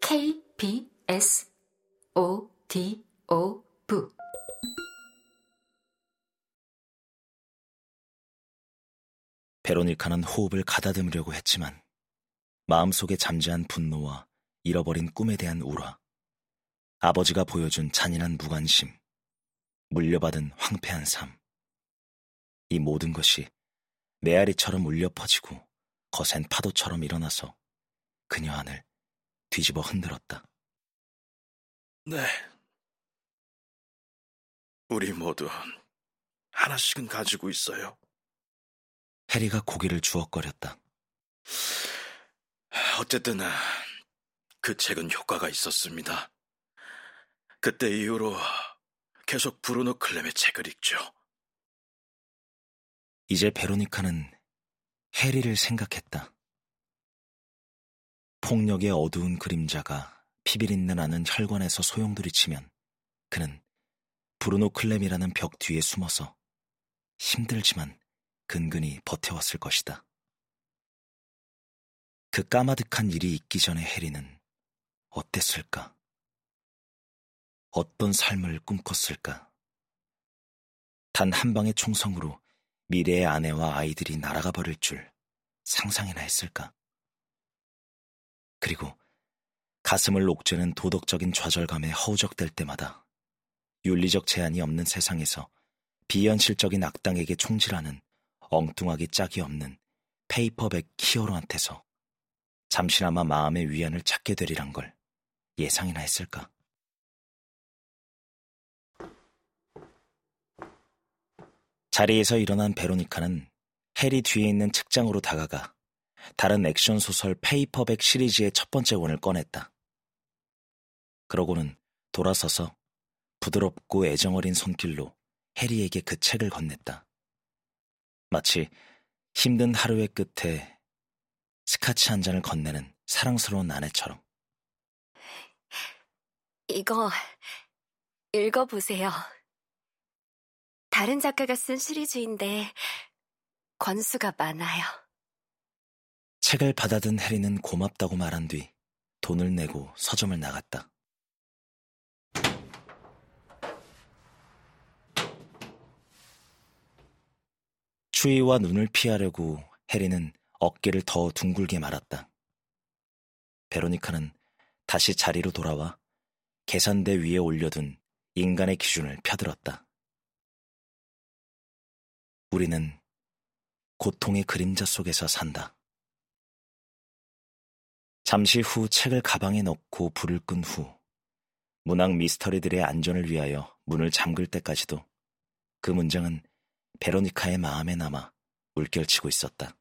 K B S O D O V 베로니카는 호흡을 가다듬으려고 했지만 마음속에 잠재한 분노와 잃어버린 꿈에 대한 울화, 아버지가 보여준 잔인한 무관심, 물려받은 황폐한 삶. 이 모든 것이 메아리처럼 울려 퍼지고 거센 파도처럼 일어나서 그녀 안을 뒤집어 흔들었다. 네. 우리 모두 하나씩은 가지고 있어요. 해리가 고개를 주걱거렸다. 어쨌든 그 책은 효과가 있었습니다. 그때 이후로 계속 브루노 클렘의 책을 읽죠. 이제 베로니카는 해리를 생각했다. 폭력의 어두운 그림자가 피비린내 나는 혈관에서 소용돌이치면 그는 브루노 클렘이라는 벽 뒤에 숨어서 힘들지만 근근히 버텨왔을 것이다. 그 까마득한 일이 있기 전에 해리는 어땠을까? 어떤 삶을 꿈꿨을까? 단 한 방의 총성으로 미래의 아내와 아이들이 날아가 버릴 줄 상상이나 했을까? 그리고 가슴을 옥죄는 도덕적인 좌절감에 허우적댈 때마다 윤리적 제한이 없는 세상에서 비현실적인 악당에게 총질하는 엉뚱하기 짝이 없는 paperback hero한테서 잠시나마 마음의 위안을 찾게 되리란 걸 예상이나 했을까? 자리에서 일어난 베로니카는 해리 뒤에 있는 책장으로 다가가 다른 액션 소설 페이퍼백 시리즈의 첫 번째 권을 꺼냈다. 그러고는 돌아서서 부드럽고 애정어린 손길로 해리에게 그 책을 건넸다. 마치 힘든 하루의 끝에 스카치 한 잔을 건네는 사랑스러운 아내처럼. 이거 읽어보세요. 다른 작가가 쓴 시리즈인데 권수가 많아요. 책을 받아든 해리는 고맙다고 말한 뒤 돈을 내고 서점을 나갔다. 추위와 눈을 피하려고 해리는 어깨를 더 둥글게 말았다. 베로니카는 다시 자리로 돌아와 계산대 위에 올려둔 인간의 기준을 펴들었다. 우리는 고통의 그림자 속에서 산다. 잠시 후 책을 가방에 넣고 불을 끈 후 문학 미스터리들의 안전을 위하여 문을 잠글 때까지도 그 문장은 베로니카의 마음에 남아 물결치고 있었다.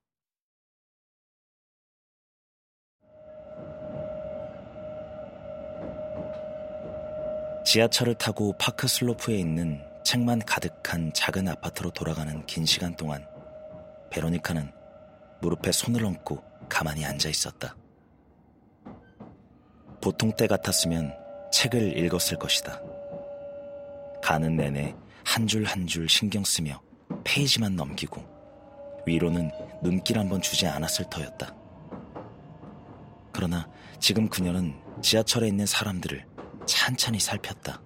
지하철을 타고 파크 슬로프에 있는 책만 가득한 작은 아파트로 돌아가는 긴 시간 동안 베로니카는 무릎에 손을 얹고 가만히 앉아 있었다. 보통 때 같았으면 책을 읽었을 것이다. 가는 내내 한 줄 한 줄 신경 쓰며 페이지만 넘기고 위로는 눈길 한 번 주지 않았을 터였다. 그러나 지금 그녀는 지하철에 있는 사람들을 찬찬히 살폈다.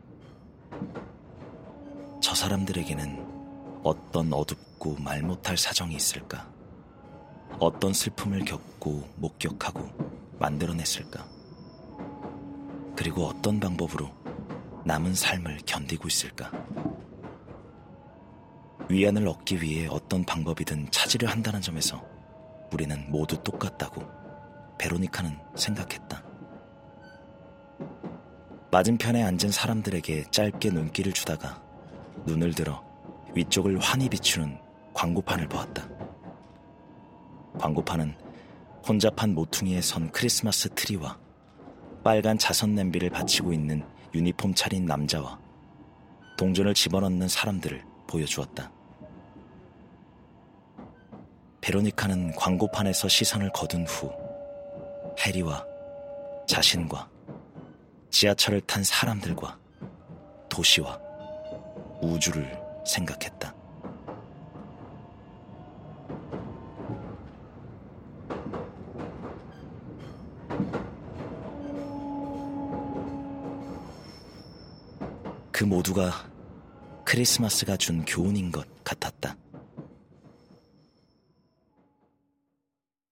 저 사람들에게는 어떤 어둡고 말 못할 사정이 있을까? 어떤 슬픔을 겪고 목격하고 만들어냈을까? 그리고 어떤 방법으로 남은 삶을 견디고 있을까? 위안을 얻기 위해 어떤 방법이든 찾으려 한다는 점에서 우리는 모두 똑같다고 베로니카는 생각했다. 맞은편에 앉은 사람들에게 짧게 눈길을 주다가 눈을 들어 위쪽을 환히 비추는 광고판을 보았다. 광고판은 혼잡한 모퉁이에 선 크리스마스 트리와 빨간 자선 냄비를 받치고 있는 유니폼 차림 남자와 동전을 집어넣는 사람들을 보여주었다. 베로니카는 광고판에서 시선을 거둔 후 해리와 자신과 지하철을 탄 사람들과 도시와 우주를 생각했다. 그 모두가 크리스마스가 준 교훈인 것 같았다.